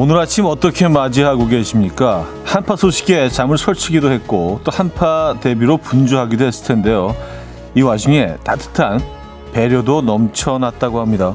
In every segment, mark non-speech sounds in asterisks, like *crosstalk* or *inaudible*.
오늘 아침 어떻게 맞이하고 계십니까? 한파 소식에 잠을 설치기도 했고 또 한파 대비로 분주하기도 했을 텐데요. 이 와중에 따뜻한 배려도 넘쳐났다고 합니다.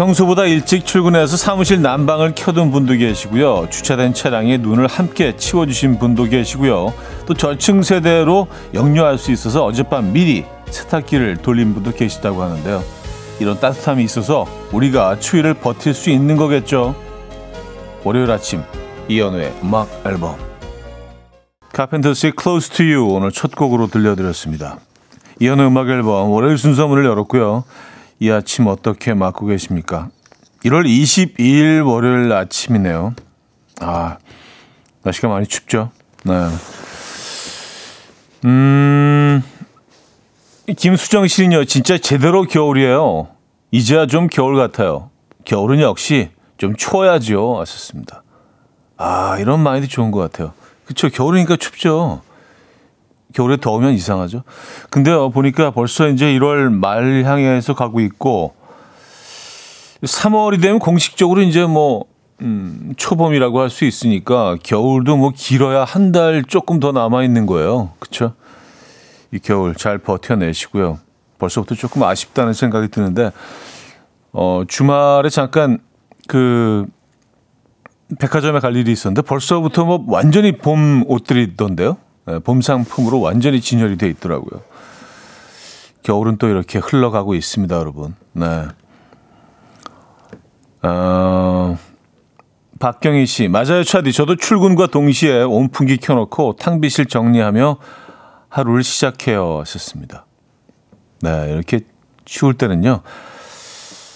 평소보다 일찍 출근해서 사무실 난방을 켜둔 분도 계시고요. 주차된 차량에 눈을 함께 치워주신 분도 계시고요. 또 저층 세대로 역류할 수 있어서 어젯밤 미리 세탁기를 돌린 분도 계시다고 하는데요. 이런 따뜻함이 있어서 우리가 추위를 버틸 수 있는 거겠죠. 월요일 아침 이연우의 음악 앨범 카펜터스의 Close to You 오늘 첫 곡으로 들려드렸습니다. 이연우의 음악 앨범 월요일 순서 문을 열었고요. 이 아침 어떻게 맞고 계십니까? 1월 22일 월요일 아침이네요. 아, 날씨가 많이 춥죠? 네. 음, 김수정 씨는요, 진짜 제대로 겨울이에요. 이제야 좀 겨울 같아요. 겨울은 역시 좀 추워야죠. 하셨습니다. 아, 이런 마인드 좋은 것 같아요. 그쵸. 겨울이니까 춥죠. 겨울에 더우면 이상하죠. 근데 보니까 벌써 이제 1월 말 향해서 가고 있고 3월이 되면 공식적으로 이제 뭐 음, 초봄이라고 할 수 있으니까 겨울도 뭐 길어야 한 달 조금 더 남아 있는 거예요. 그렇죠? 이 겨울 잘 버텨내시고요. 벌써부터 조금 아쉽다는 생각이 드는데 어, 주말에 잠깐 그 백화점에 갈 일이 있었는데 벌써부터 뭐 완전히 봄 옷들이 있던데요. 네, 봄 상품으로 완전히 진열이 돼 있더라고요. 겨울은 또 이렇게 흘러가고 있습니다, 여러분. 네. 어, 박경희 씨, 맞아요, 차디. 저도 출근과 동시에 온풍기 켜놓고 탕비실 정리하며 하루를 시작해요. 하셨습니다. 네, 이렇게 추울 때는요.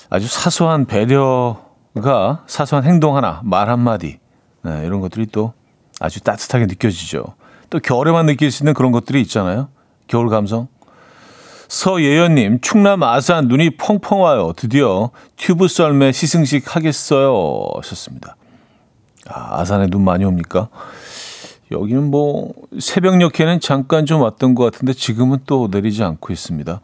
아주 사소한 배려가 사소한 행동 하나, 말 한마디, 네, 이런 것들이 또 아주 따뜻하게 느껴지죠. 또 겨울에만 느낄 수 있는 그런 것들이 있잖아요. 겨울 감성. 서예연님, 충남 아산 눈이 펑펑 와요. 드디어 튜브 썰매 시승식 하겠어요. 하셨습니다. 아, 아산에 눈 많이 옵니까? 여기는 뭐 새벽녘에는 잠깐 좀 왔던 것 같은데 지금은 또 내리지 않고 있습니다.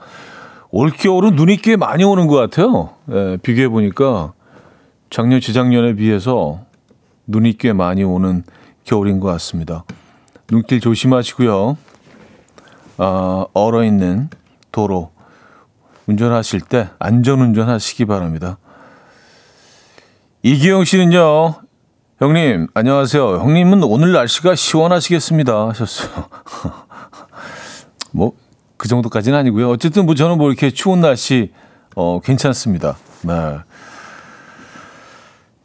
올겨울은 눈이 꽤 많이 오는 것 같아요. 예, 비교해 보니까 작년, 재작년에 비해서 눈이 꽤 많이 오는 겨울인 것 같습니다. 눈길 조심하시고요. 어, 얼어 있는 도로 운전하실 때 안전 운전하시기 바랍니다. 이기영 씨는요. 형님, 안녕하세요. 형님은 오늘 날씨가 시원하시겠습니다. 하셨어요. *laughs* 뭐, 그 정도까지는 아니고요. 어쨌든 뭐 저는 뭐 이렇게 추운 날씨, 어, 괜찮습니다. 네.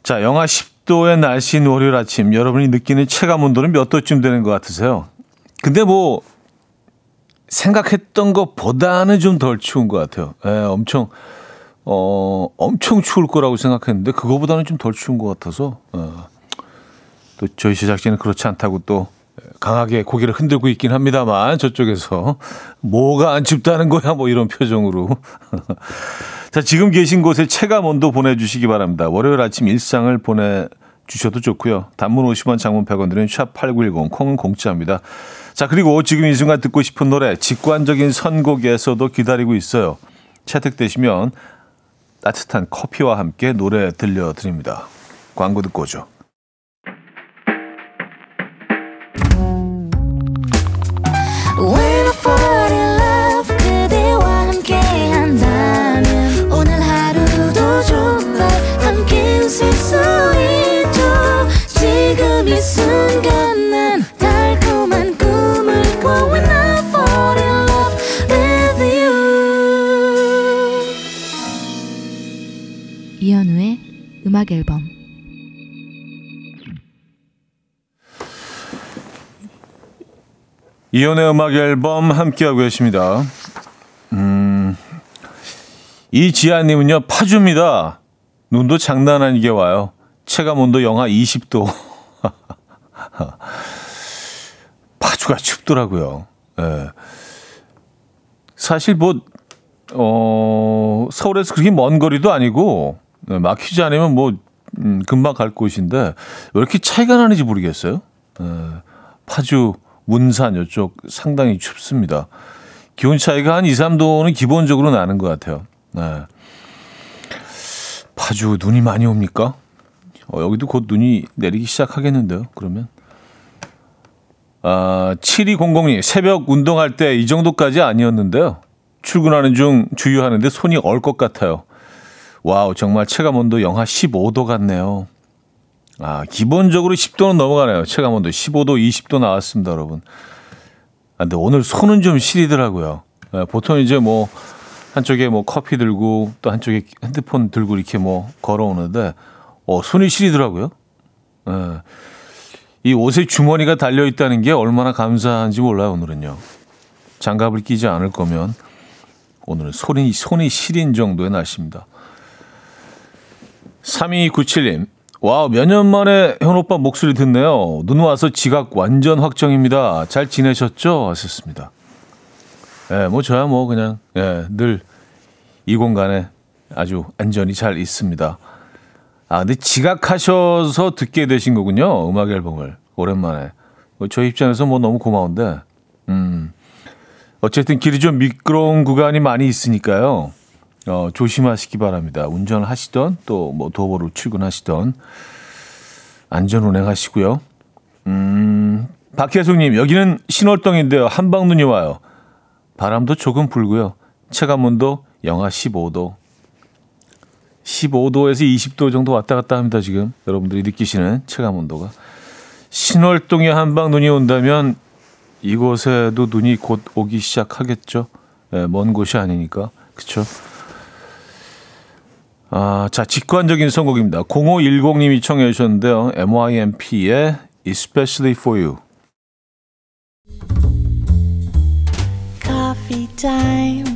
자, 영하 10도의 날씨인 월요일 아침, 여러분이 느끼는 체감 온도는 몇 도쯤 되는 것 같으세요? 근데 뭐, 생각했던 것보다는 좀 덜 추운 것 같아요. 예, 엄청, 어, 엄청 추울 거라고 생각했는데, 그거보다는 좀 덜 추운 것 같아서, 어, 또 저희 제작진은 그렇지 않다고 또 강하게 고개를 흔들고 있긴 합니다만, 저쪽에서. 뭐가 안 춥다는 거야, 뭐 이런 표정으로. *laughs* 자, 지금 계신 곳에 체감 온도 보내주시기 바랍니다. 월요일 아침 일상을 보내 주셔도 좋고요. 단문 50원, 장문 100원 드는 샵8910, 콩은 공짜입니다. 자, 그리고 지금 이 순간 듣고 싶은 노래, 직관적인 선곡에서도 기다리고 있어요. 채택되시면 따뜻한 커피와 함께 노래 들려드립니다. 광고 듣고 오죠. 음악 앨범 이연의 음악 앨범 함께하고 계십니다. 음, 이지아님은요, 파주입니다. 눈도 장난 아니게 와요. 체감 온도 영하 20도. *laughs* 파주가 춥더라고요. 예. 사실 뭐, 어, 서울에서 그렇게 먼 거리도 아니고, 네, 막히지 않으면 뭐 음, 금방 갈 곳인데 왜 이렇게 차이가 나는지 모르겠어요. 네, 파주, 문산 이쪽 상당히 춥습니다. 기온 차이가 한 2, 3도는 기본적으로 나는 것 같아요. 네. 파주 눈이 많이 옵니까? 어, 여기도 곧 눈이 내리기 시작하겠는데요. 그러면 아, 7200님 새벽 운동할 때 이 정도까지 아니었는데요. 출근하는 중 주유하는데 손이 얼 것 같아요. wow, 정말 체감 온도 영하 15도 같네요. 아, 기본적으로 10도는 넘어가네요. 체감 온도 15도, 20도 나왔습니다, 여러분. 아, 근데 오늘 손은 좀 시리더라고요. 네, 보통 이제 뭐 한쪽에 뭐 커피 들고 또 한쪽에 핸드폰 들고 이렇게 뭐 걸어오는데 어, 손이 시리더라고요. 네. 이 옷에 주머니가 달려 있다는 게 얼마나 감사한지 몰라요, 오늘은요. 장갑을 끼지 않을 거면 오늘은 손이, 손이 시린 정도의 날씨입니다. 3297님, wow, 몇 년 만에 현우 오빠 목소리 듣네요. 눈 와서 지각 완전 확정입니다. 잘 지내셨죠? 하셨습니다. 예, 네, 뭐 저야 뭐 그냥, 예, 늘 이 공간에 아주 안전히 잘 있습니다. 아, 근데 지각하셔서 듣게 되신 거군요. 음악 앨범을. 오랜만에. 뭐 저희 입장에서 뭐 너무 고마운데, 음. 어쨌든 길이 좀 미끄러운 구간이 많이 있으니까요. 어, 조심하시기 바랍니다. 운전을 하시던 또 뭐 도보로 출근하시던 안전 운행하시고요. 음, 박혜숙님 여기는 신월동인데요. 한방 눈이 와요. 바람도 조금 불고요. 체감온도 영하 15도. 15도에서 20도 정도 왔다 갔다 합니다. 지금 여러분들이 느끼시는 체감 온도가. 신월동에 한방 눈이 온다면 이곳에도 눈이 곧 오기 시작하겠죠. 네, 먼 곳이 아니니까. 그렇죠? 아, 자, 직관적인 선곡입니다. 0510님이 청해 주셨는데요. MYMP의 Especially for You. Coffee time.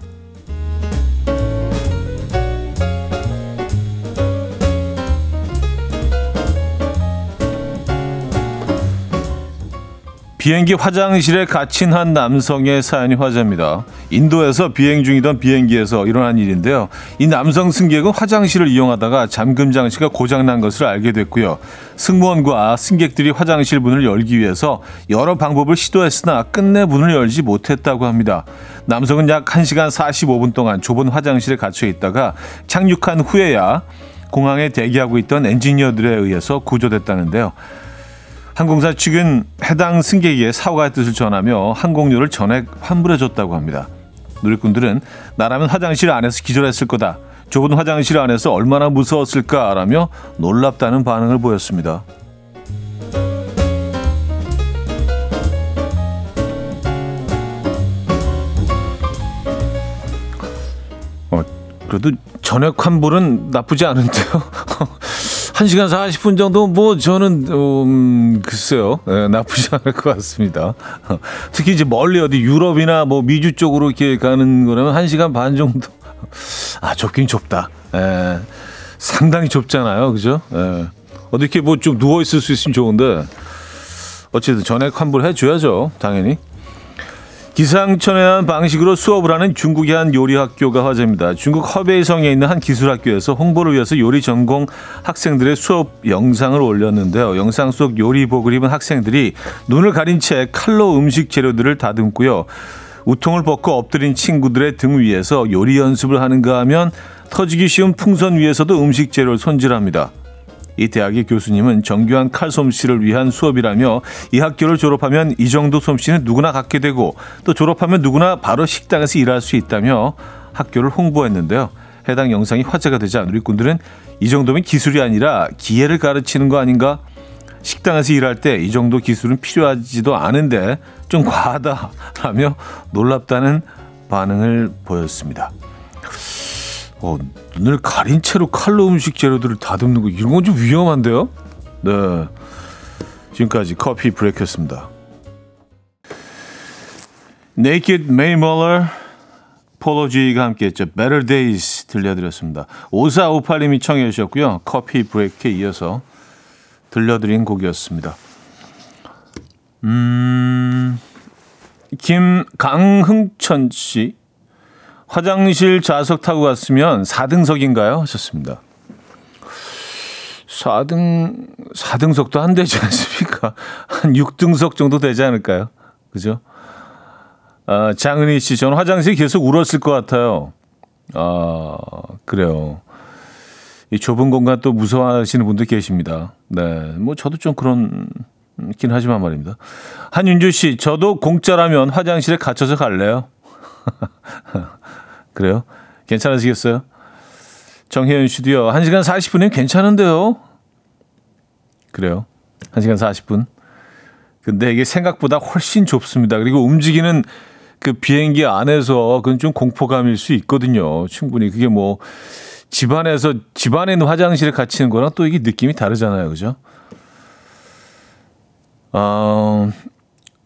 비행기 화장실에 갇힌 한 남성의 사연이 화제입니다. 인도에서 비행 중이던 비행기에서 일어난 일인데요. 이 남성 승객은 화장실을 이용하다가 잠금 장치가 고장난 것을 알게 됐고요. 승무원과 승객들이 화장실 문을 열기 위해서 여러 방법을 시도했으나 끝내 문을 열지 못했다고 합니다. 남성은 약 1시간 45분 동안 좁은 화장실에 갇혀 있다가 착륙한 후에야 공항에 대기하고 있던 엔지니어들에 의해서 구조됐다는데요. 항공사 측은 해당 승객에게 사과의 뜻을 전하며 항공료를 전액 환불해줬다고 합니다. 누리꾼들은 나라면 화장실 안에서 기절했을 거다. 좁은 화장실 안에서 얼마나 무서웠을까라며 놀랍다는 반응을 보였습니다. 어, 그래도 전액 환불은 나쁘지 않은데요. *laughs* 1시간 40분 정도 뭐 저는 음, 글쎄요. 네, 나쁘지 않을 것 같습니다. *laughs* 특히 이제 멀리 어디 유럽이나 뭐 미주 쪽으로 이렇게 가는 거라면 1시간 반 정도 *laughs* 아, 좁긴 좁다. 예. 상당히 좁잖아요. 그죠? 예. 어디 이렇게 뭐 좀 누워 있을 수 있으면 좋은데 어쨌든 전액 환불해 줘야죠. 당연히. 기상천외한 방식으로 수업을 하는 중국의 한 요리 학교가 화제입니다. 중국 허베이성에 있는 한 기술학교에서 홍보를 위해서 요리 전공 학생들의 수업 영상을 올렸는데요. 영상 속 요리복을 입은 학생들이 눈을 가린 채 칼로 음식 재료들을 다듬고요. 우통을 벗고 엎드린 친구들의 등 위에서 요리 연습을 하는가 하면 터지기 쉬운 풍선 위에서도 음식 재료를 손질합니다. 이 대학의 교수님은 정교한 칼 솜씨를 위한 수업이라며 이 학교를 졸업하면 이 정도 솜씨는 누구나 갖게 되고 또 졸업하면 누구나 바로 식당에서 일할 수 있다며 학교를 홍보했는데요. 해당 영상이 화제가 되자 누리꾼들은 이 정도면 기술이 아니라 기회를 가르치는 거 아닌가? 식당에서 일할 때 이 정도 기술은 필요하지도 않은데 좀 과하다라며 놀랍다는 반응을 보였습니다. 어, 눈을 가린 채로 칼로 음식 재료들을 다듬는 거 이런 건 좀 위험한데요? 네. 지금까지 커피 브레이크였습니다. Naked May Muller, 폴로지가 함께했죠. Better Days 들려드렸습니다. 5458님이 청해 주셨고요. 커피 브레이크에 이어서 들려드린 곡이었습니다. 음, 김강흥천 씨. 화장실 좌석 타고 갔으면 4등석인가요? 하셨습니다. 4등, 4등석도 안 되지 않습니까? *laughs* 한 6등석 정도 되지 않을까요? 그죠? 아, 장은희 씨, 저는 화장실 계속 울었을 것 같아요. 아, 그래요. 이 좁은 공간 또 무서워하시는 분들 계십니다. 네. 뭐 저도 좀 그런, 긴 하지만 말입니다. 한윤주 씨, 저도 공짜라면 화장실에 갇혀서 갈래요? *laughs* 그래요? 괜찮으시겠어요? 정혜연 씨도요, 1시간 40분이면 괜찮은데요? 그래요. 1시간 40분. 근데 이게 생각보다 훨씬 좁습니다. 그리고 움직이는 그 비행기 안에서 그건 좀 공포감일 수 있거든요. 충분히. 그게 뭐 집안에서 집안에 있는 화장실에 갇히는 거랑 또 이게 느낌이 다르잖아요. 그죠? 어,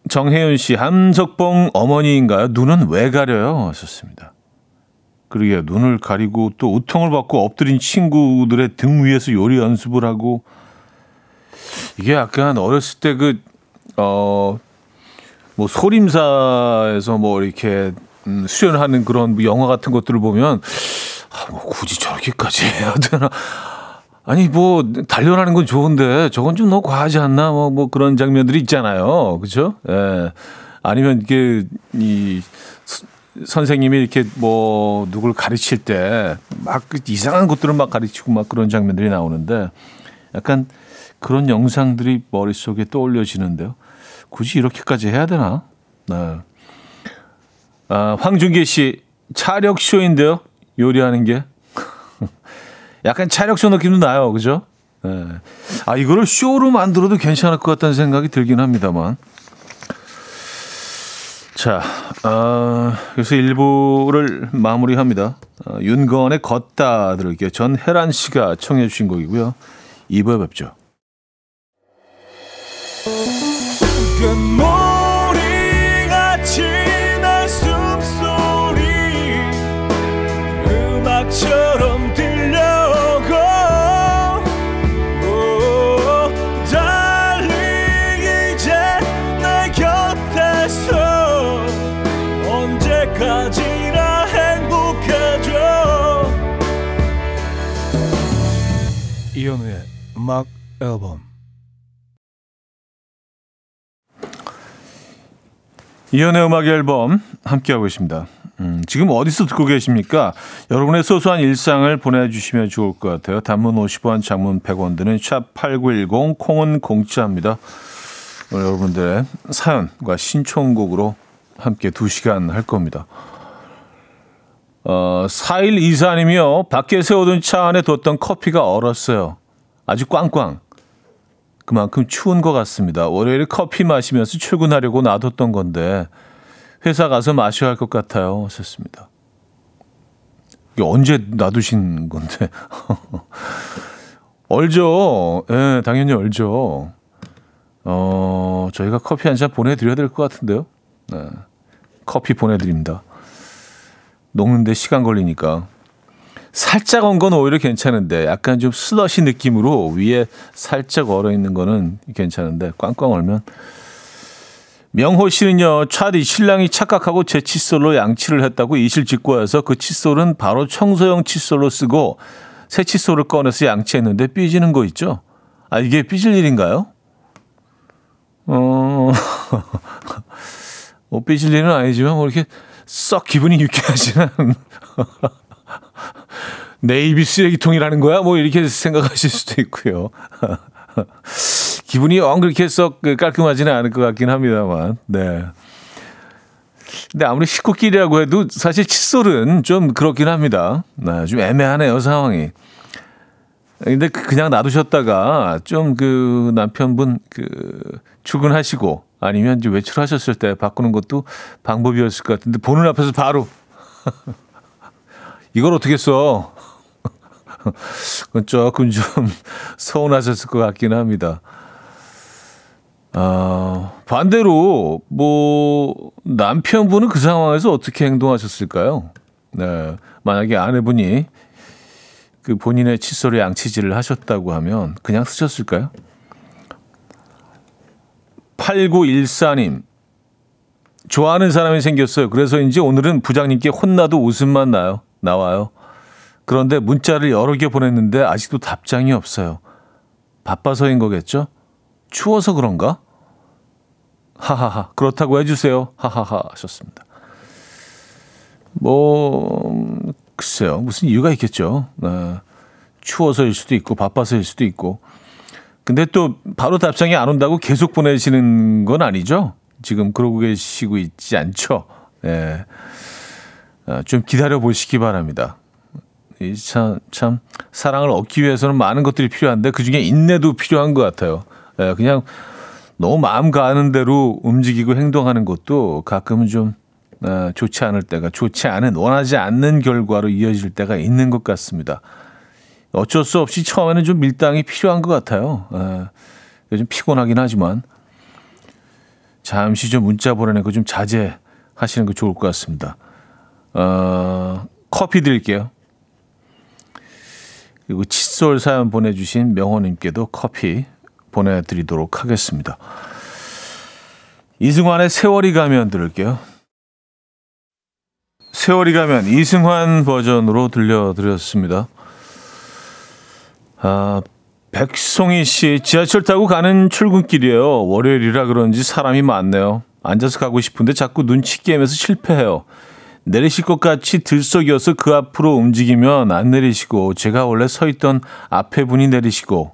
정혜윤 씨, 함석봉 어머니인가요? 눈은 왜 가려요? 하셨습니다. 그러게 눈을 가리고 또 우통을 받고 엎드린 친구들의 등 위에서 요리 연습을 하고 이게 약간 어렸을 때 그, 어, 뭐 소림사에서 뭐 이렇게 음, 수련하는 그런 뭐 영화 같은 것들을 보면 아, 뭐 굳이 저렇게까지 *laughs* 해야 되나? 아니 뭐 단련하는 건 좋은데 저건 좀 너무 과하지 않나? 뭐, 뭐 그런 장면들이 있잖아요, 그렇죠? 예. 아니면 이게 이 선생님이 이렇게 뭐 누굴 가르칠 때막 그 이상한 것들을 막 가르치고 막 그런 장면들이 나오는데 약간 그런 영상들이 머릿속에 떠올려지는데요. 굳이 이렇게까지 해야 되나? 네. 아, 황준기 씨, 차력 쇼인데요. 요리하는 게. *laughs* 약간 차력 쇼 느낌도 나요. 그죠? 네. 아, 이거를 쇼로 만들어도 괜찮을 것 같다는 생각이 들긴 합니다만. 자, 어, 그래서 1부를 마무리합니다. 어, 윤건의 걷다 들을게요. 전혜란 씨가 청해 주신 곡이고요. 2부에 뵙죠. 이현우의 음악 앨범 이연의 음악 앨범 함께하고 있습니다. 음, 지금 어디서 듣고 계십니까? 여러분의 소소한 일상을 보내주시면 좋을 것 같아요. 단문 50원, 장문 100원 드는 샵8910, 콩은 공짜입니다. 오늘 여러분들의 사연과 신청곡으로 함께 2시간 할 겁니다. 어, 4일 이사님이요. 밖에 세워둔 차 안에 뒀던 커피가 얼었어요. 아주 꽝꽝. 그만큼 추운 것 같습니다. 월요일에 커피 마시면서 출근하려고 놔뒀던 건데 회사 가서 마셔야 할 것 같아요. 하셨습니다. 이게 언제 놔두신 건데? *laughs* 얼죠. 예, 네, 당연히 얼죠. 어, 저희가 커피 한 잔 보내드려야 될 것 같은데요. 네. 커피 보내드립니다. 녹는데 시간 걸리니까. 살짝 언건 오히려 괜찮은데 약간 좀 슬러시 느낌으로 위에 살짝 얼어 있는 거는 괜찮은데 꽝꽝 얼면 명호 씨는요 차디 신랑이 착각하고 제 칫솔로 양치를 했다고 이실 짓고 와서 그 칫솔은 바로 청소용 칫솔로 쓰고 새 칫솔을 꺼내서 양치했는데 삐지는 거 있죠 아 이게 삐질 일인가요? 어, *laughs* 뭐 삐질 일은 아니지만 뭐 이렇게 썩 기분이 유쾌하지는 네이비 쓰레기통이라는 *laughs* 거야? 뭐 이렇게 생각하실 수도 있고요. *laughs* 기분이 영 그렇게 썩 깔끔하지는 않을 것 같긴 합니다만, 네. 근데 아무리 식구끼리라고 해도 사실 칫솔은 좀 그렇긴 합니다. 네, 좀 애매하네요, 상황이. 근데 그냥 놔두셨다가 좀 그 남편분 그 출근하시고 아니면 이제 외출하셨을 때 바꾸는 것도 방법이었을 것 같은데 보는 앞에서 바로 *laughs* 이걸 어떻게 써? *laughs* 그건 조금 좀 서운하셨을 것 같긴 합니다. 아, 반대로, 뭐, 남편분은 그 상황에서 어떻게 행동하셨을까요? 네, 만약에 아내분이 그 본인의 칫솔에 양치질을 하셨다고 하면 그냥 쓰셨을까요? 8914님. 좋아하는 사람이 생겼어요. 그래서인지 오늘은 부장님께 혼나도 웃음만 나요. 나와요. 그런데 문자를 여러 개 보냈는데 아직도 답장이 없어요. 바빠서인 거겠죠? 추워서 그런가? 하하하. 그렇다고 해주세요. 하하하. 하셨습니다. 뭐, 글쎄요. 무슨 이유가 있겠죠. 네. 추워서일 수도 있고, 바빠서일 수도 있고. 근데 또 바로 답장이 안 온다고 계속 보내시는 건 아니죠? 지금 그러고 계시고 있지 않죠? 예. 네. 좀 기다려 보시기 바랍니다. 이 참, 참, 사랑을 얻기 위해서는 많은 것들이 필요한데 그 중에 인내도 필요한 것 같아요. 예, 그냥 너무 마음 가는 대로 움직이고 행동하는 것도 가끔은 좀 어, 좋지 않을 때가 좋지 않은 원하지 않는 결과로 이어질 때가 있는 것 같습니다. 어쩔 수 없이 처음에는 좀 밀당이 필요한 것 같아요. 예, 요즘 피곤하긴 하지만 잠시 좀 문자 보내는 거 좀 자제하시는 거 좋을 것 같습니다. 어, 커피 드릴게요. 그리고 칫솔 사연 보내주신 명호님께도 커피 보내드리도록 하겠습니다. 이승환의 세월이 가면 들을게요. 세월이 가면 이승환 버전으로 들려드렸습니다. 아, 백송희 씨, 지하철 타고 가는 출근길이에요. 월요일이라 그런지 사람이 많네요. 앉아서 가고 싶은데 자꾸 눈치 게임에서 실패해요. 내리실 것 같이 들썩여서 그 앞으로 움직이면 안 내리시고 제가 원래 서 있던 앞에 분이 내리시고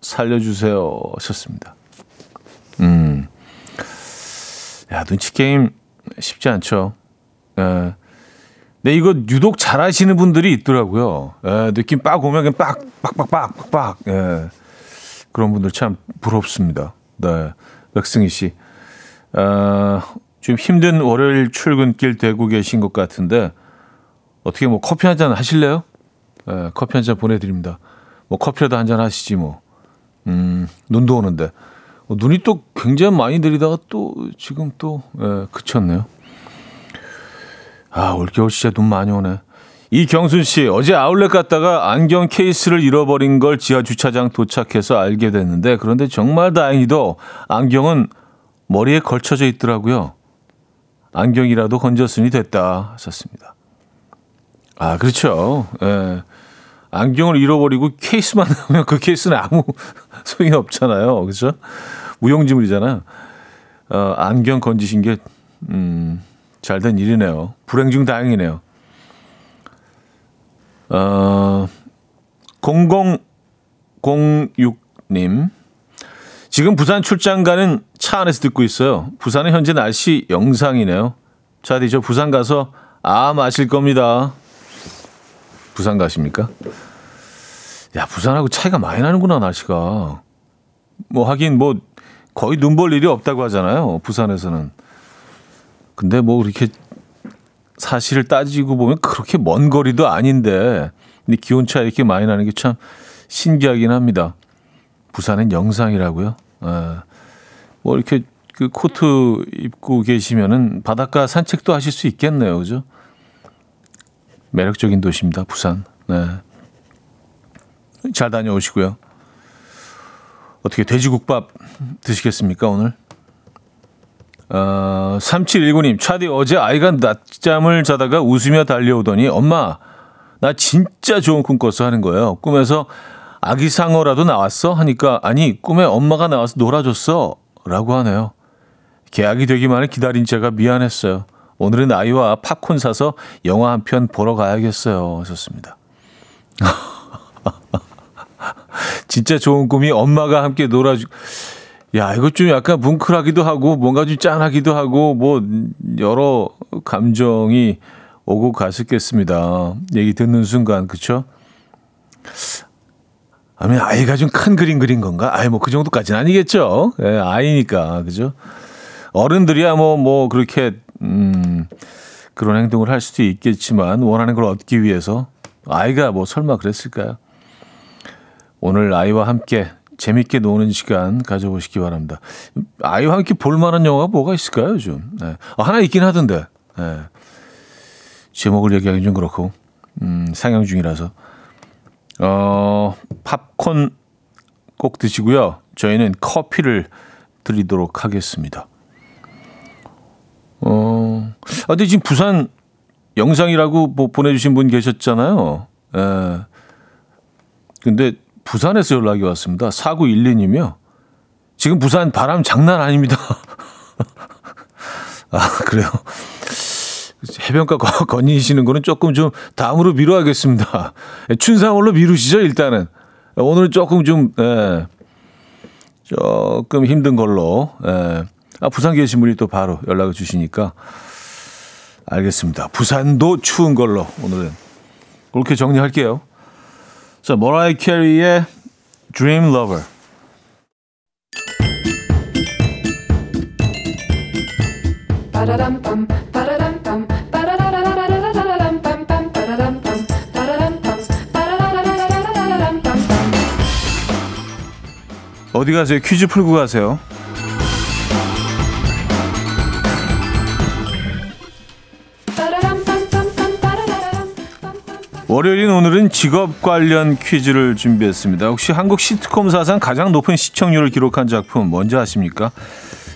살려주세요 하셨습니다. 음, 야 눈치 게임 쉽지 않죠. 예. 네, 이거 유독 잘하시는 분들이 있더라고요. 예, 느낌 빡 오면 그냥 빡, 빡 빡 빡, 빡. 예. 그런 분들 참 부럽습니다. 네. 백승희 씨. 어, 좀 힘든 월요일 출근길 되고 계신 것 같은데, 어떻게 뭐 커피 한 잔 하실래요? 예, 커피 한 잔 보내드립니다. 뭐 커피라도 한 잔 하시지 뭐. 음, 눈도 오는데. 어, 눈이 또 굉장히 많이 내리다가 또 지금 또, 예, 그쳤네요. 아, 올겨울 진짜 눈 많이 오네. 이경순 씨, 어제 아울렛 갔다가 안경 케이스를 잃어버린 걸 지하 주차장 도착해서 알게 됐는데, 그런데 정말 다행히도 안경은 머리에 걸쳐져 있더라고요. 안경이라도 건졌으니 됐다 하셨습니다. 아, 그렇죠. 예. 안경을 잃어버리고 케이스만 *laughs* 나오면 그 케이스는 아무 *laughs* 소용이 없잖아요. 그렇죠? 무용지물이잖아요. 어, 안경 건지신 게, 음, 잘 된 일이네요. 불행 중 다행이네요. 어, 0006님. 지금 부산 출장 가는 차 안에서 듣고 있어요. 부산은 현재 날씨 영상이네요. 차디 저 부산 가서 아 마실 겁니다. 부산 가십니까? 야 부산하고 차이가 많이 나는구나 날씨가. 뭐 하긴 뭐 거의 눈 볼 일이 없다고 하잖아요. 부산에서는. 근데 뭐 이렇게 사실을 따지고 보면 그렇게 먼 거리도 아닌데 근데 기온 차이 이렇게 많이 나는 게 참 신기하긴 합니다. 부산은 영상이라고요. 아, 뭐 이렇게 그 코트 입고 계시면은 바닷가 산책도 하실 수 있겠네요, 그죠? 매력적인 도시입니다, 부산. 네. 잘 다녀오시고요. 어떻게 돼지국밥 드시겠습니까, 오늘? 어, 3719님, 차디 어제 아이가 낮잠을 자다가 웃으며 달려오더니 엄마, 나 진짜 좋은 꿈 꿨어 하는 거예요. 꿈에서 아기 상어라도 나왔어? 하니까 아니, 꿈에 엄마가 나와서 놀아줬어. 라고 하네요. 계약이 되기만을 기다린 제가 미안했어요. 오늘은 아이와 팝콘 사서 영화 한 편 보러 가야겠어요. 하셨습니다. *laughs* 진짜 좋은 꿈이 엄마가 함께 놀아주, 야, 이거 좀 약간 뭉클하기도 하고, 뭔가 좀 짠하기도 하고, 뭐, 여러 감정이 오고 갔었겠습니다. 얘기 듣는 순간, 그쵸? 아니, 아이가 좀 큰 그림 그린 건가? 아이, 뭐, 그 정도까지는 아니겠죠? 예, 아이니까, 그죠? 어른들이야 뭐, 뭐, 그렇게, 음, 그런 행동을 할 수도 있겠지만, 원하는 걸 얻기 위해서, 아이가 뭐, 설마 그랬을까요? 오늘 아이와 함께 재밌게 노는 시간 가져보시기 바랍니다. 아이와 함께 볼 만한 영화가 뭐가 있을까요, 요즘? 네. 아, 하나 있긴 하던데. 네. 제목을 얘기하기 좀 그렇고 음, 상영 중이라서 어, 팝콘 꼭 드시고요. 저희는 커피를 드리도록 하겠습니다. 어, 아, 근데 지금 부산 영상이라고 뭐 보내주신 분 계셨잖아요. 예. 근데 부산에서 연락이 왔습니다. 4912님이요. 지금 부산 바람 장난 아닙니다. *laughs* 아, 그래요. 해변가 건니시는 거는 조금 좀 다음으로 미뤄야겠습니다. 춘상홀로 미루시죠, 일단은. 오늘은 조금 좀, 예, 조금 힘든 걸로. 예. 아, 부산 계신 분이 또 바로 연락을 주시니까. 알겠습니다. 부산도 추운 걸로 오늘은. 그렇게 정리할게요. 자, 머라이 캐리의 Dream Lover. 어디 가세요? 퀴즈 풀고 가세요. 월요일인 오늘은 직업 관련 퀴즈를 준비했습니다. 혹시 한국 시트콤 사상 가장 높은 시청률을 기록한 작품 뭔지 아십니까?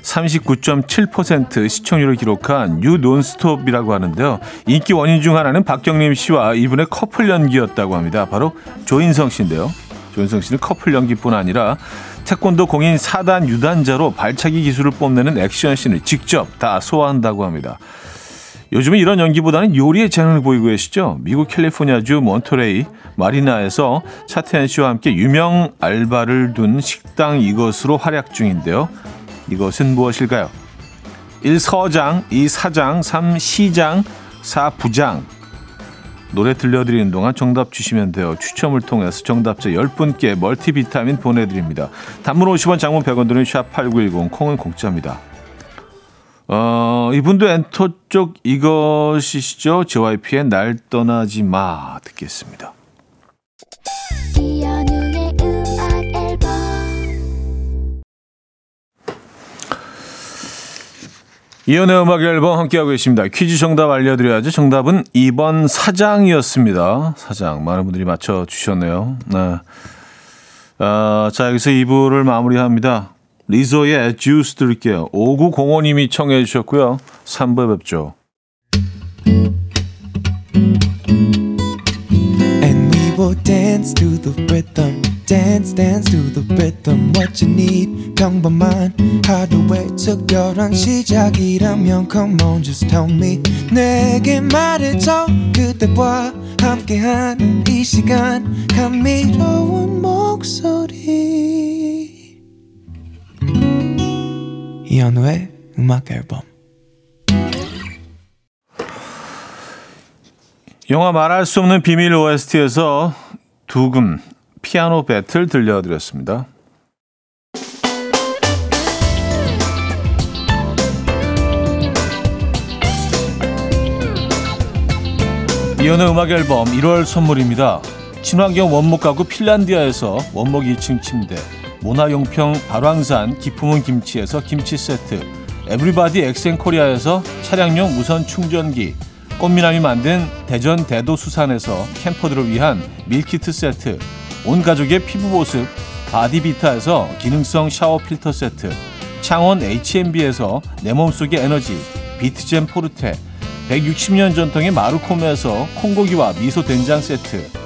39.7% 시청률을 기록한 뉴 논스톱이라고 하는데요. 인기 원인 중 하나는 박경림 씨와 이분의 커플 연기였다고 합니다. 바로 조인성 씨인데요. 조인성 씨는 커플 연기뿐 아니라 태권도 공인 4단 유단자로 발차기 기술을 뽐내는 액션씬을 직접 다 소화한다고 합니다. 요즘은 이런 연기보다는 요리의 재능을 보이고 계시죠. 미국 캘리포니아주 몬터레이 마리나에서 차태현 씨와 함께 유명 알바를 둔 식당 이것으로 활약 중인데요. 이것은 무엇일까요? 1. 서장, 2. 사장, 3. 시장, 4. 부장. 노래 들려드리는 동안 정답 주시면 돼요. 추첨을 통해서 정답자 10분께 멀티비타민 보내드립니다. 단문 50원, 장문 100원 드는 샵8910, 콩은 공짜입니다. 어, 이분도 엔터 쪽 이것이시죠? JYP의 날 떠나지 마 듣겠습니다. 이연의 음악 앨범 함께하고 계십니다. 퀴즈 정답 알려드려야죠. 정답은 2번 사장이었습니다. 사장. 많은 분들이 맞춰주셨네요. 네. 아, 자, 여기서 2부를 마무리합니다. 리소의 주스 들을게요. 5905님이 청해 주셨고요. 3부에 뵙죠. dance to the rhythm dance dance to the rhythm what you need come by mine how the way took your run she young come on just tell me nigga mad it's all good the boy i'm gehan is she gone come meet her one more 이현우의 음악 앨범. 영화 말할 수 없는 비밀 OST에서 두금 피아노 배틀 들려드렸습니다. 이현우의 음악 앨범 1월 선물입니다. 친환경 원목 가구 핀란디아에서 원목 2층 침대, 모나용평 발왕산 기품은 김치에서 김치 세트, 에브리바디 엑센코리아에서 차량용 무선 충전기, 꽃미남이 만든 대전 대도수산에서 camper들을 위한 밀키트 세트, 온 가족의 피부 보습 바디비타에서 기능성 샤워 필터 세트, 창원 H&B에서 내 몸속의 에너지 비트젠 포르테, 160년 전통의 마루코메에서 콩고기와 미소 된장 세트,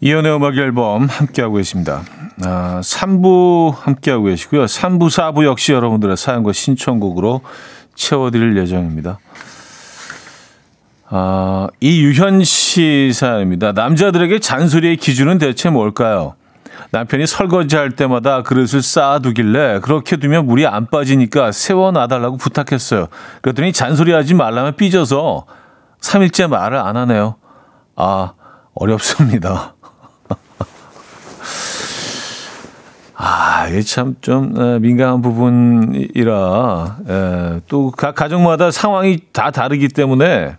이연의 음악 앨범 함께하고 계십니다. 아, 3부 함께하고 계시고요. 3부, 4부 역시 여러분들의 사연과 신청곡으로 채워드릴 예정입니다. 아, 이유현 씨 사연입니다. 남자들에게 잔소리의 기준은 대체 뭘까요? 남편이 설거지할 때마다 그릇을 쌓아두길래 그렇게 두면 물이 안 빠지니까 세워놔달라고 부탁했어요. 그랬더니 잔소리하지 말라면 삐져서 3일째 말을 안 하네요. 아, 어렵습니다. *laughs* 아, 이게 참 좀 민감한 부분이라 에, 또각 가정마다 상황이 다 다르기 때문에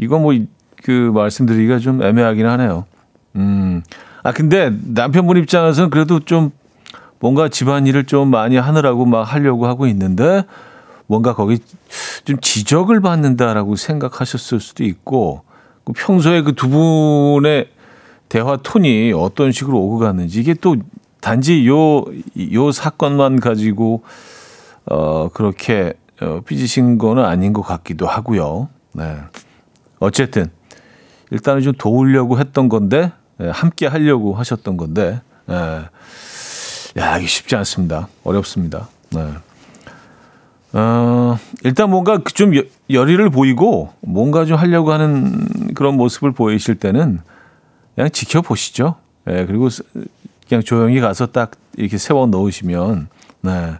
이거 뭐그 말씀드리기가 좀 애매하긴 하네요. 음. 아 근데 남편분 입장에서는 그래도 좀 뭔가 집안일을 좀 많이 하느라고 막 하려고 하고 있는데 뭔가 거기 좀 지적을 받는다라고 생각하셨을 수도 있고 그 평소에 그 두 분의 대화 톤이 어떤 식으로 오고 갔는지 이게 또 단지 요, 요 사건만 가지고, 어, 그렇게, 어, 삐지신 거는 아닌 것 같기도 하고요. 네. 어쨌든, 일단은 좀 도우려고 했던 건데, 예, 함께 하려고 하셨던 건데, 예. 야, 이게 쉽지 않습니다. 어렵습니다. 네. 어, 일단 뭔가 좀 여- 열의를 보이고, 뭔가 좀 하려고 하는 그런 모습을 보이실 때는, 그냥 지켜보시죠. 예, 그리고 그냥 조용히 가서 딱 이렇게 세워 놓으시면 네,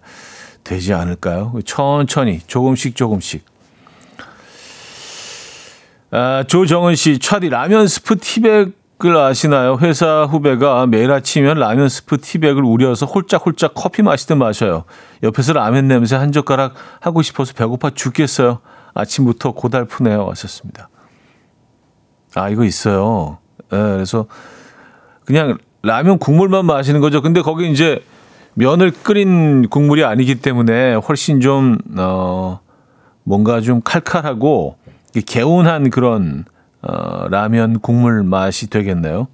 되지 않을까요? 천천히 조금씩 조금씩. 아, 조정은 씨, 차디 라면 스프 티백을 아시나요? 회사 후배가 매일 아침이면 라면 스프 티백을 우려서 홀짝홀짝 커피 마시듯 마셔요. 옆에서 라면 냄새 한 젓가락 하고 싶어서 배고파 죽겠어요. 아침부터 고달프네요. 하셨습니다. 아, 이거 있어요. 예, 그래서 그냥 라면 국물만 마시는 거죠. 근데 거기 이제 면을 끓인 국물이 아니기 때문에 훨씬 좀, 어, 뭔가 좀 칼칼하고 개운한 그런, 어, 라면 국물 맛이 되겠네요.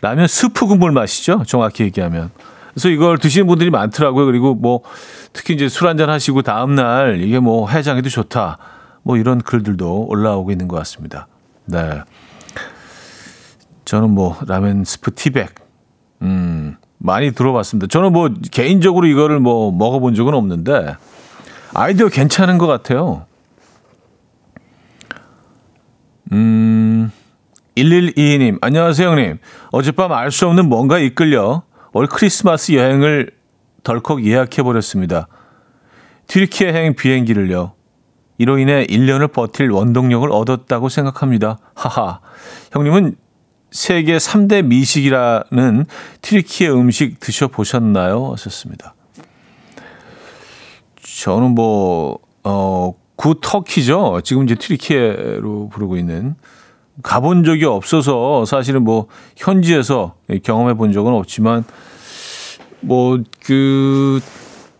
라면 스프 국물 맛이죠. 정확히 얘기하면. 그래서 이걸 드시는 분들이 많더라고요. 그리고 뭐 특히 이제 술 한잔 하시고 다음 날 이게 뭐 해장에도 좋다. 뭐 이런 글들도 올라오고 있는 것 같습니다. 네. 저는 뭐 라면 스프 티백 음, 많이 들어봤습니다. 저는 뭐 개인적으로 이거를 뭐 먹어본 적은 없는데 아이디어 괜찮은 것 같아요. 음, 1122님, 안녕하세요, 형님. 어젯밤 알 수 없는 뭔가 이끌려 올 크리스마스 여행을 덜컥 예약해버렸습니다. 튀르키예행 비행기를요. 이로 인해 1년을 버틸 원동력을 얻었다고 생각합니다. 하하. 형님은 세계 3대 미식이라는 튀르키예 음식 드셔보셨나요? 하셨습니다. 저는 뭐, 어, 구 터키죠. 지금 이제 튀르키예로 부르고 있는. 가본 적이 없어서 사실은 뭐, 현지에서 경험해 본 적은 없지만, 뭐, 그,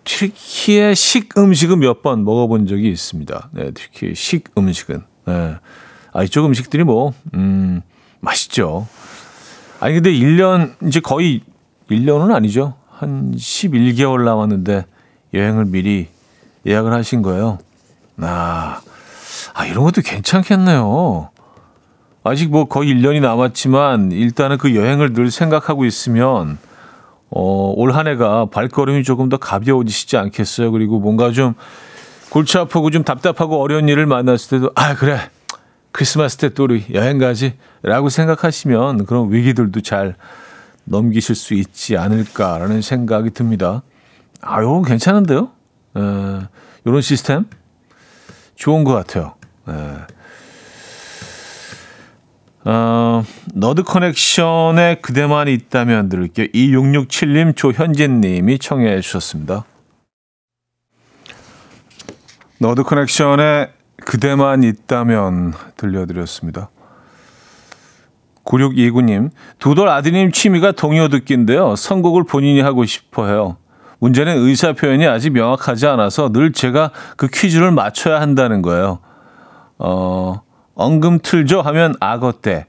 튀르키예 식 음식은 몇 번 먹어본 적이 있습니다. 네, 튀르키예 식 음식은. 네. 아, 이쪽 음식들이 뭐, 음, 맛있죠. 아니, 근데 1년, 이제 거의 1년은 아니죠. 한 11개월 남았는데 여행을 미리 예약을 하신 거예요. 아, 아 이런 것도 괜찮겠네요. 아직 뭐 거의 1년이 남았지만 일단은 그 여행을 늘 생각하고 있으면 어, 올 한 해가 발걸음이 조금 더 가벼워지시지 않겠어요? 그리고 뭔가 좀 골치 아프고 좀 답답하고 어려운 일을 만났을 때도 아, 그래. 크리스마스 때 또 우리 여행 가지. 라고 생각하시면 그런 위기들도 잘 넘기실 수 있지 않을까라는 생각이 듭니다. 아, 이건 괜찮은데요? 에, 이런 시스템? 좋은 것 같아요. 에. 어, 너드 커넥션에 그대만 있다면 들을게요. 2667님, 조현진님이 청해 주셨습니다. 너드 커넥션에 그대만 있다면 들려드렸습니다. 9629님, 두 돌 아드님 취미가 동요 듣기인데요. 선곡을 본인이 하고 싶어 해요. 문제는 의사 표현이 아직 명확하지 않아서 늘 제가 그 퀴즈를 맞춰야 한다는 거예요. 어, 엉금 틀죠 하면 악어때,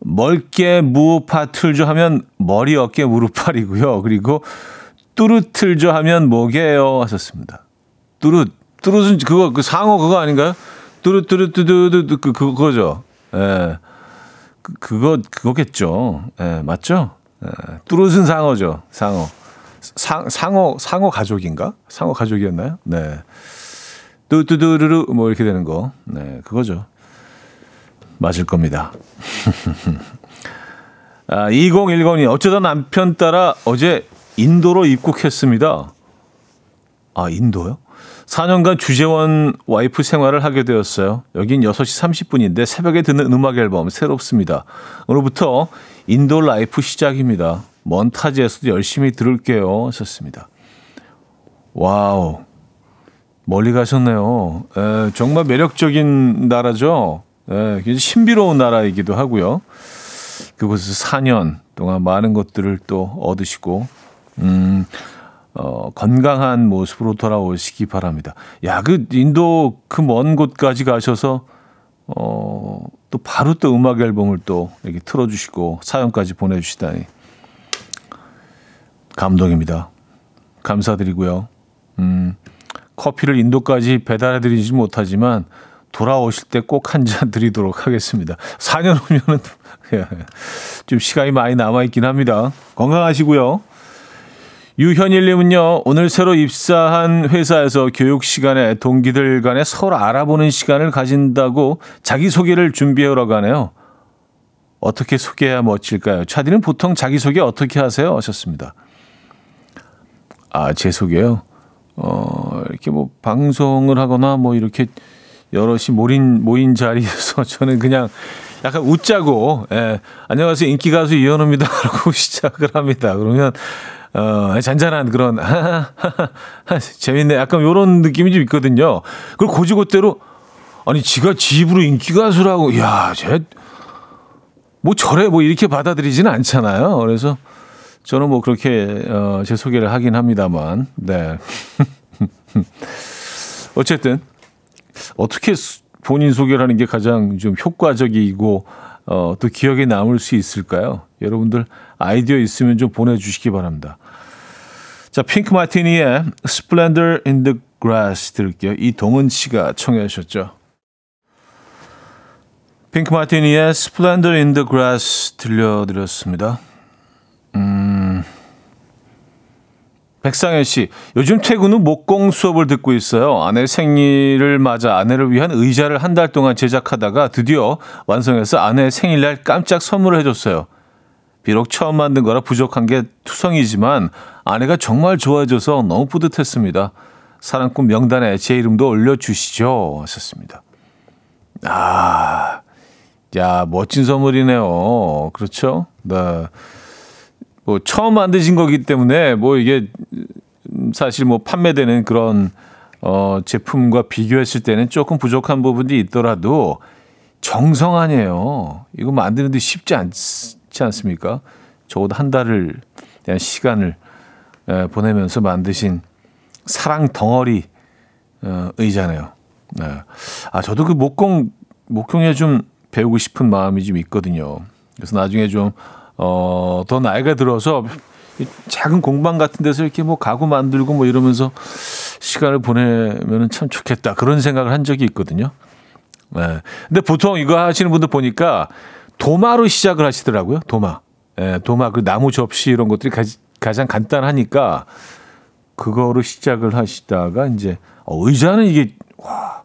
멀게 무파 틀죠 하면 머리 어깨 무릎팔이고요. 그리고 뚜루 틀죠 하면 뭐게요 하셨습니다. 뚜루 뚜루는 그거 그 상어 그거 아닌가요? 뚜루 뚜루 뚜두두 그 그거죠. 예. 그, 그거 그거겠죠. 예, 맞죠? 예. 뚜루는 상어죠. 상어. 상 상어 상어 가족인가? 상어 가족이었나요? 네. 뚜뚜두루루 뭐 이렇게 되는 거. 네, 그거죠. 맞을 겁니다. *laughs* 아, 2010이 어쩌다 남편 따라 어제 인도로 입국했습니다. 아, 인도요? 4년간 주재원 와이프 생활을 하게 되었어요. 여긴 6시 30분인데 새벽에 듣는 음악 앨범 새롭습니다. 오늘부터 인도 life 시작입니다. 먼 타지에서도 열심히 들을게요. 하셨습니다. wow. 멀리 가셨네요. 에, 정말 매력적인 나라죠. 에, 신비로운 나라이기도 하고요. 그곳에서 4년 동안 많은 것들을 또 얻으시고, 음, 어, 건강한 모습으로 돌아오시기 바랍니다. 야, 그 인도 그 먼 곳까지 가셔서, 어, 또 바로 또 음악 앨범을 또 이렇게 틀어주시고 사연까지 보내주시다니. 감동입니다. 감사드리고요. 음, 커피를 인도까지 배달해드리지 못하지만 돌아오실 때 꼭 한 잔 드리도록 하겠습니다. 4년 후면은 *laughs* 예, 좀 시간이 많이 남아있긴 합니다. 건강하시고요. 유현일님은요, 오늘 새로 입사한 회사에서 교육 시간에 동기들 간에 서로 알아보는 시간을 가진다고 자기소개를 준비하러 가네요. 어떻게 소개해야 멋질까요? 차디는 보통 자기소개 어떻게 하세요? 하셨습니다. 아, 제 소개요? 어, 이렇게 뭐 방송을 하거나 뭐 이렇게 여럿이 모인, 모인 자리에서 *laughs* 저는 그냥 약간 웃자고, 예, 안녕하세요. 인기가수 이현우입니다. *laughs* 라고 시작을 합니다. 그러면, 어, 잔잔한 그런, *laughs* 재밌네. 약간 요런 느낌이 좀 있거든요. 그리고 고지고대로, 아니, 지가 지 입으로 인기가수라고, 야, 쟤, 뭐 저래 뭐 이렇게 받아들이지는 않잖아요. 그래서 저는 뭐 그렇게, 어, 제 소개를 하긴 합니다만, 네. *laughs* 어쨌든, 어떻게 수- 본인 소개를 하는 게 가장 좀 효과적이고 어, 또 기억에 남을 수 있을까요? 여러분들 아이디어 있으면 좀 보내주시기 바랍니다. 자, 핑크 마티니의 Splendor in the Grass 들을게요. 이동은 씨가 청해 주셨죠. 핑크 마티니의 Splendor in the Grass 들려드렸습니다. 음, 백상현 씨, 요즘 퇴근 후 목공 수업을 듣고 있어요. 아내 생일을 맞아 아내를 위한 의자를 한 달 동안 제작하다가 드디어 완성해서 아내 생일날 깜짝 선물을 해줬어요. 비록 처음 만든 거라 부족한 게 투성이지만 아내가 정말 좋아해줘서 너무 뿌듯했습니다. 사랑꾼 명단에 제 이름도 올려주시죠. 하셨습니다. 아, 야, 멋진 선물이네요. 그렇죠? 네. 뭐 처음 만드신 거기 때문에 뭐 이게 음, 사실 뭐 판매되는 그런 어 제품과 비교했을 때는 조금 부족한 부분이 있더라도 정성 아니에요. 이거 만드는데 쉽지 않지 않습니까? 적어도 한 달을 대한 시간을 에, 보내면서 만드신 사랑 덩어리 어, 의잖아요. 네. 아 저도 그 목공 목공에 좀 배우고 싶은 마음이 좀 있거든요. 그래서 나중에 좀 어, 더 나이가 들어서 이 작은 공방 같은 데서 이렇게 뭐 가구 만들고 뭐 이러면서 시간을 보내면은 참 좋겠다. 그런 생각을 한 적이 있거든요. 네. 근데 보통 이거 하시는 분들 보니까 도마로 시작을 하시더라고요. 도마. 예, 도마 그 나무 접시 이런 것들이 가, 가장 간단하니까 그거로 시작을 하시다가 이제 어, 의자는 이게 와.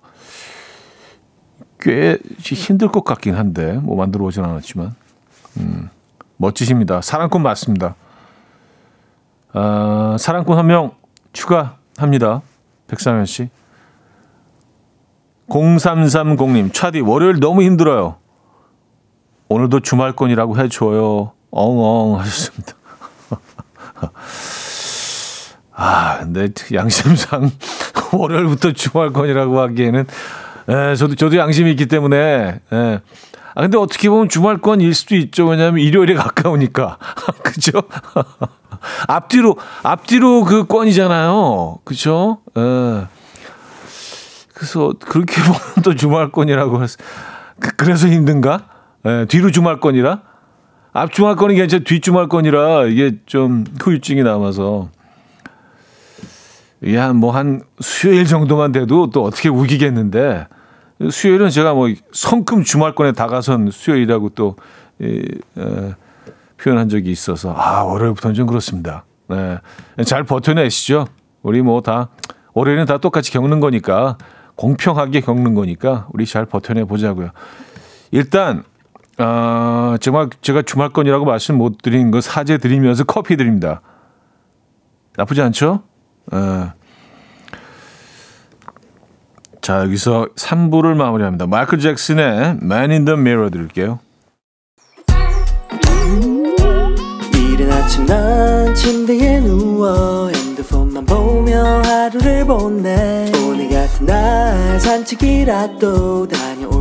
꽤 힘들 것 같긴 한데 뭐 만들어 오진 않았지만 음, 멋지십니다. 사랑꾼 맞습니다. 아, 사랑꾼 한 명 추가합니다. 백상현 씨. 0330님, 차디, 월요일 너무 힘들어요. 오늘도 주말권이라고 해줘요. 엉엉 하셨습니다. *laughs* 아, 근데 양심상 *laughs* 월요일부터 주말권이라고 하기에는, 에, 저도, 저도 양심이 있기 때문에, 에. 아, 근데 어떻게 보면 주말권일 수도 있죠. 왜냐하면 일요일에 *laughs* 가까우니까. *laughs* 그죠? *laughs* 앞뒤로, 앞뒤로 그 권이잖아요. 그죠? 예. 그래서 그렇게 보면 또 주말권이라고 해서. 그- 그래서 힘든가? 예, 뒤로 주말권이라? 앞 주말권이 괜찮아 뒤 주말권이라 이게 좀 후유증이 남아서. 한뭐한 수요일 정도만 돼도 또 어떻게 우기겠는데 수요일은 제가 뭐 성큼 주말권에 다가선 수요일이라고 또 이, 에, 표현한 적이 있어서 아 월요일부터는 좀 그렇습니다. 네, 잘 버텨내시죠. 우리 뭐 다 월요일은 다 똑같이 겪는 거니까 공평하게 겪는 거니까 우리 잘 버텨내 보자고요. 일단 아 정말 제가 주말권이라고 말씀 못 드린 거 사죄 드리면서 커피 드립니다. 나쁘지 않죠? 예. 자, 여기서 3부를 마무리합니다. 마이클 잭슨의 Man in the Mirror 들을게요. 이른 아침 난 침대에 누워 핸드폰만 보며 하루를 보내 오늘 같은 날 산책이라도 다녀올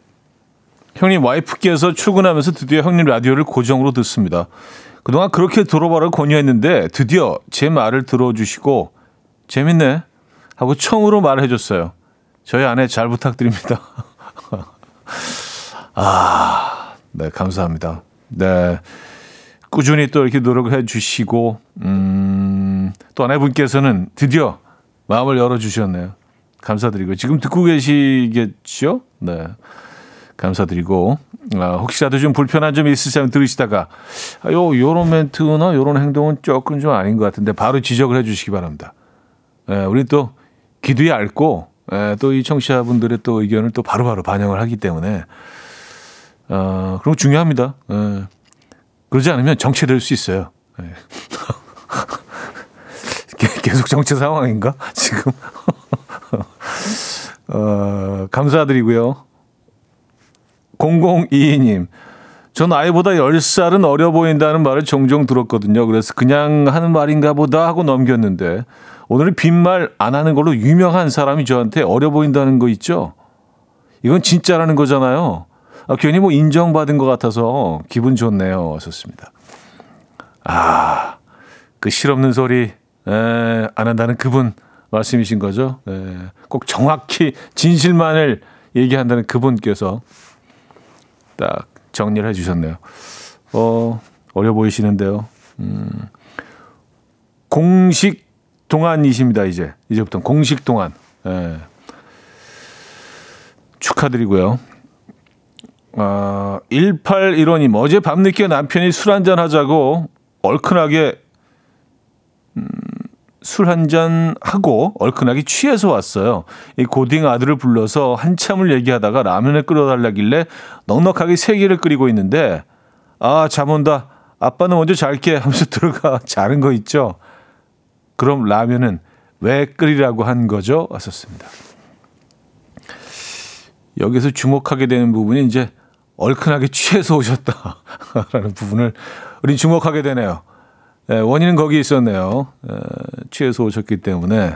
형님 와이프께서 출근하면서 드디어 형님 라디오를 고정으로 듣습니다. 그동안 그렇게 들어봐라 권유했는데 드디어 제 말을 들어주시고 재밌네 하고 처음으로 말을 해줬어요. 저희 아내 잘 부탁드립니다. *laughs* 아, 네, 감사합니다. 네. 꾸준히 또 이렇게 노력을 해 주시고, 음, 또 아내분께서는 드디어 마음을 열어주셨네요. 감사드리고, 지금 듣고 계시겠죠? 네. 감사드리고, 아, 혹시라도 좀 불편한 점이 있으시면 들으시다가, 아, 요, 요런 멘트나 요런 행동은 조금 좀 아닌 것 같은데, 바로 지적을 해 주시기 바랍니다. 예, 우리 또 귀도 얇고, 예, 또이 청취자분들의 또 의견을 또 바로바로 반영을 하기 때문에, 어, 그런 거 중요합니다. 예. 그러지 않으면 정체될 수 있어요. 예. *laughs* 게- 계속 정체 상황인가? 지금. *laughs* 어, 감사드리고요. 0022님. 전 아이보다 10살은 어려 보인다는 말을 종종 들었거든요. 그래서 그냥 하는 말인가 보다 하고 넘겼는데 오늘은 빈말 안 하는 걸로 유명한 사람이 저한테 어려 보인다는 거 있죠? 이건 진짜라는 거잖아요. 아, 괜히 뭐 인정받은 것 같아서 기분 좋네요. 썼습니다. 아, 그 실없는 소리 에, 안 한다는 그분 말씀이신 거죠? 에, 꼭 정확히 진실만을 얘기한다는 그분께서 딱 정리를 해주셨네요. 어, 어려 보이시는데요. 음, 공식 동안이십니다. 이제 이제부터 공식 동안 에, 축하드리고요. 아, 1815님, 어제 밤늦게 남편이 술 한잔 하자고 얼큰하게, 음, 술 한 잔 하고 얼큰하게 취해서 왔어요. 이 고딩 아들을 불러서 한참을 얘기하다가 라면을 끓여달라길래 넉넉하게 세 개를 끓이고 있는데, 아, 잠 온다. 아빠는 먼저 잘게 하면서 *laughs* 들어가 자는 거 있죠? 그럼 라면은 왜 끓이라고 한 거죠? 왔었습니다. 여기서 주목하게 되는 부분이 이제 얼큰하게 취해서 오셨다라는 부분을 우린 주목하게 되네요. 예, 원인은 거기 있었네요. 에, 취해서 오셨기 때문에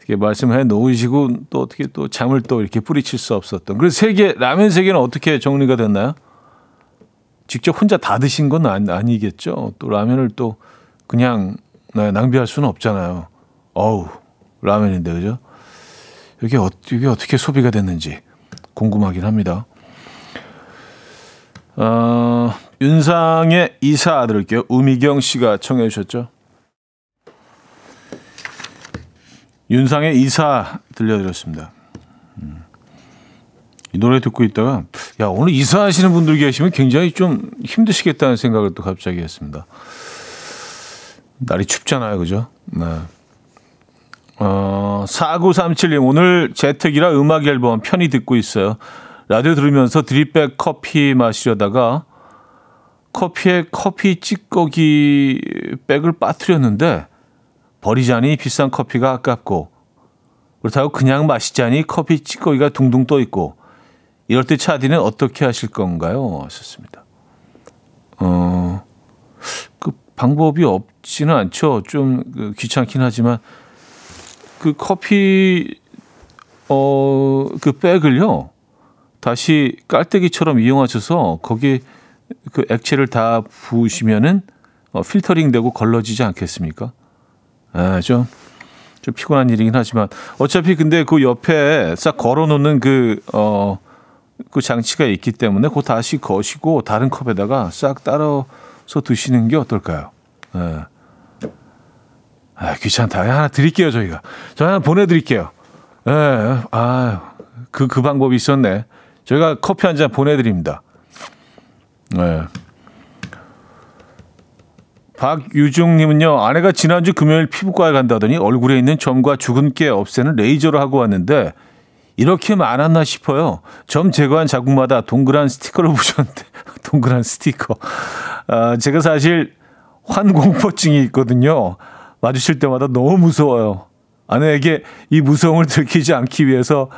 이렇게 말씀해 놓으시고 또 어떻게 또 잠을 또 이렇게 뿌리칠 수 없었던. 그래서 세 개, 라면 세 개는 어떻게 정리가 됐나요? 직접 혼자 다 드신 건 아니, 아니겠죠. 또 라면을 또 그냥 네, 낭비할 수는 없잖아요. 어우, 라면인데, 그죠? 이게, 어, 이게 어떻게 소비가 됐는지 궁금하긴 합니다. 어, 윤상의 이사 들을게요. 우미경 씨가 청해 주셨죠. 윤상의 이사 들려드렸습니다. 음. 이 노래 듣고 있다가 야 오늘 이사하시는 분들 계시면 굉장히 좀 힘드시겠다는 생각을 또 갑자기 했습니다. 날이 춥잖아요, 그죠? 네. 어, 4937님, 오늘 재택이라 음악 앨범 편히 듣고 있어요. 라디오 들으면서 드립백 커피 마시려다가 커피에 커피 찌꺼기 백을 빠뜨렸는데 버리자니 비싼 커피가 아깝고 그렇다고 그냥 마시자니 커피 찌꺼기가 둥둥 떠 있고 이럴 때 차디는 어떻게 하실 건가요? 하셨습니다. 어, 그 방법이 없지는 않죠. 좀그 귀찮긴 하지만 그 커피 어, 그 백을요, 다시 깔때기처럼 이용하셔서 거기 그 액체를 다 부으시면은 어, 필터링 되고 걸러지지 않겠습니까? 아, 좀, 좀 피곤한 일이긴 하지만 어차피 근데 그 옆에 싹 걸어 놓는 그, 어, 그 장치가 있기 때문에 그거 다시 거시고 다른 컵에다가 싹 따라서 드시는 게 어떨까요? 예. 아, 귀찮다. 하나 드릴게요, 저희가. 저 하나 보내드릴게요. 예, 아, 그, 그 방법이 있었네. 저희가 커피 한 잔 보내드립니다. 네. 박유중님은요, 아내가 지난주 금요일 피부과에 간다더니 얼굴에 있는 점과 주근깨 없애는 레이저를 하고 왔는데, 이렇게 많았나 싶어요. 점 제거한 자국마다 동그란 스티커를 *laughs* 붙였는데, 동그란 스티커. 아, 제가 사실 환공포증이 있거든요. 마주칠 때마다 너무 무서워요. 아내에게 이 무서움을 들키지 않기 위해서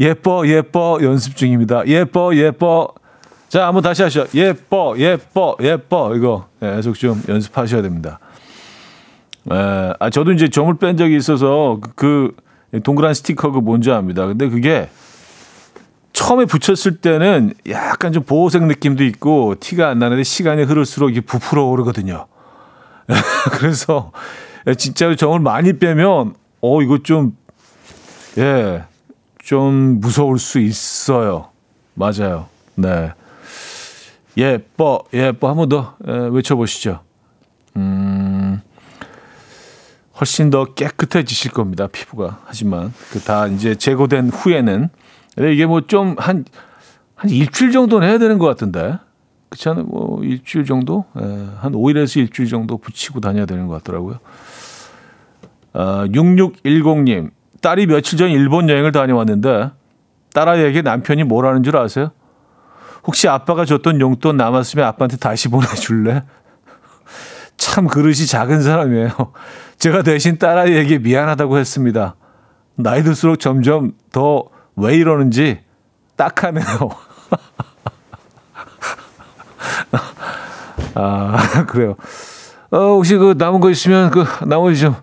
예뻐, 예뻐 연습 중입니다. 예뻐, 예뻐. 자, 한번 다시 하시죠. 예뻐, 예뻐, 예뻐. 이거 예, 계속 좀 연습하셔야 됩니다. 에, 아, 저도 이제 점을 뺀 적이 있어서 그, 그 동그란 스티커 그 뭔지 압니다. 근데 그게 처음에 붙였을 때는 약간 좀 보호색 느낌도 있고 티가 안 나는데 시간이 흐를수록 이게 부풀어 오르거든요. *laughs* 그래서 진짜로 점을 많이 빼면 어 이거 좀 예. 좀 무서울 수 있어요. 맞아요. 네. 예뻐, 예뻐. 한 번 더 외쳐보시죠. 음, 훨씬 더 깨끗해지실 겁니다. 피부가. 하지만 그 다 이제 제거된 후에는 이게 뭐 좀 한 한 일주일 정도는 해야 되는 것 같은데 그렇지 않아요? 뭐 일주일 정도, 예, 한 5일에서 일주일 정도 붙이고 다녀야 되는 것 같더라고요. 아, 6610님 딸이 며칠 전 일본 여행을 다녀왔는데 딸아이에게 남편이 뭐라는 줄 아세요? 혹시 아빠가 줬던 용돈 남았으면 아빠한테 다시 보내줄래? 참 그릇이 작은 사람이에요. 제가 대신 딸아이에게 미안하다고 했습니다. 나이 들수록 점점 더 왜 이러는지 딱하네요. *laughs* 아, 그래요. 어, 혹시 그 남은 거 있으면 그 나머지 좀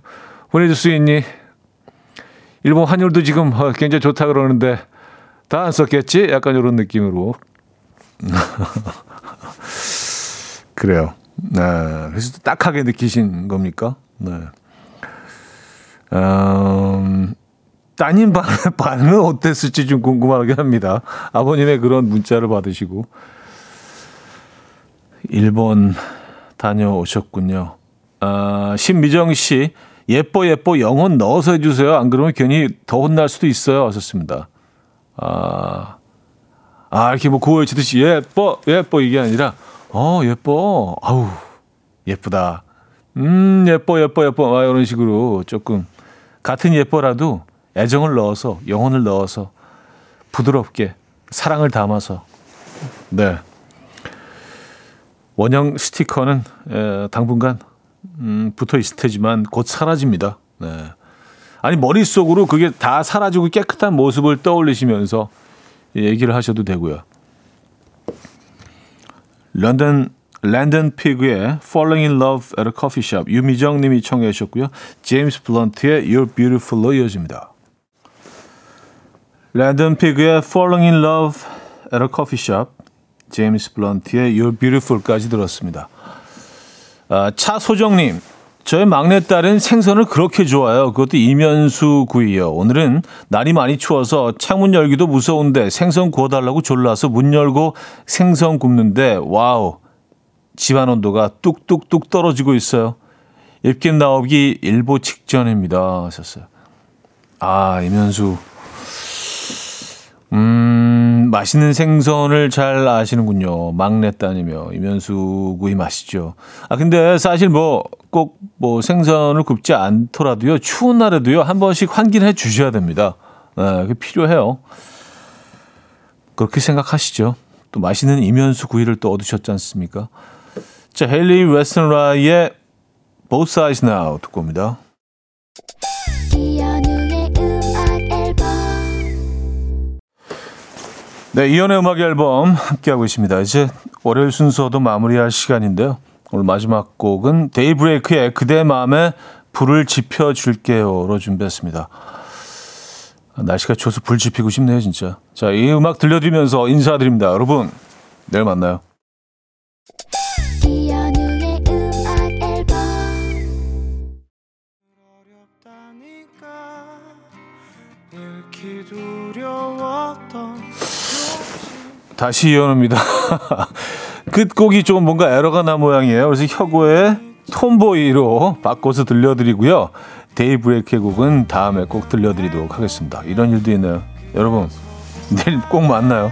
보내줄 수 있니? 일본 환율도 지금 어, 굉장히 좋다 그러는데 다 안 썼겠지? 약간 이런 느낌으로. *laughs* 그래요. 네. 그래서 딱하게 느끼신 겁니까? 네. 음, 따님 반, *laughs* 반응은 어땠을지 좀 궁금하긴 합니다. 아버님의 그런 문자를 받으시고. 일본 다녀오셨군요. 아, 신미정 씨, 예뻐, 예뻐, 영혼 넣어서 해주세요. 안 그러면 괜히 더 혼날 수도 있어요. 하셨습니다. 아, 아, 이렇게 뭐 구호에 치듯이 예뻐, 예뻐, 이게 아니라, 어, 예뻐. 아우, 예쁘다. 음, 예뻐, 예뻐, 예뻐. 아, 이런 식으로 조금, 같은 예뻐라도 애정을 넣어서, 영혼을 넣어서, 부드럽게, 사랑을 담아서, 네. 원형 스티커는 에, 당분간 음, 붙어 있을 테지만 곧 사라집니다. 네. 아니 머릿속으로 그게 다 사라지고 깨끗한 모습을 떠올리시면서 얘기를 하셔도 되고요. 런던 랜던 피그의 Falling in Love at a Coffee Shop 유미정 님이 청해 주셨고요. 제임스 블런트의 You're Beautiful로 이어집니다. 랜던 피그의 Falling in Love at a Coffee Shop 제임스 블런트의 You're Beautiful까지 들었습니다. 아, 차소정님, 저의 막내딸은 생선을 그렇게 좋아해요. 그것도 이면수 구이요. 오늘은 날이 많이 추워서 창문 열기도 무서운데 생선 구워달라고 졸라서 문 열고 생선 굽는데 wow 집안 온도가 뚝뚝뚝 떨어지고 있어요. 입김 나오기 일보 직전입니다. 하셨어요. 아 이면수 음, 맛있는 생선을 잘 아시는군요. 막내딸이며 이면수 구이 맛있죠. 아 근데 사실 뭐 꼭 뭐 생선을 굽지 않더라도요. 추운 날에도요. 한 번씩 환기해 주셔야 됩니다. 네, 그게 필요해요. 그렇게 생각하시죠. 또 맛있는 이면수 구이를 또 얻으셨지 않습니까? 자, 헨리 웨스턴라이의 Both Sides Now 듣고 옵니다. 네, 이연의 음악 앨범 함께하고 있습니다. 이제 월요일 순서도 마무리할 시간인데요. 오늘 마지막 곡은 데이브레이크의 그대 마음에 불을 지펴줄게요로 준비했습니다. 날씨가 추워서 불 지피고 싶네요, 진짜. 자, 이 음악 들려드리면서 인사드립니다. 여러분, 내일 만나요. 다시 이현우입니다. *laughs* 끝곡이 좀 뭔가 에러가 난 모양이에요. 그래서 혁오의 톰보이로 바꿔서 들려드리고요. 데이 브레이크의 곡은 다음에 꼭 들려드리도록 하겠습니다. 이런 일도 있나요? 여러분, 내일 꼭 만나요.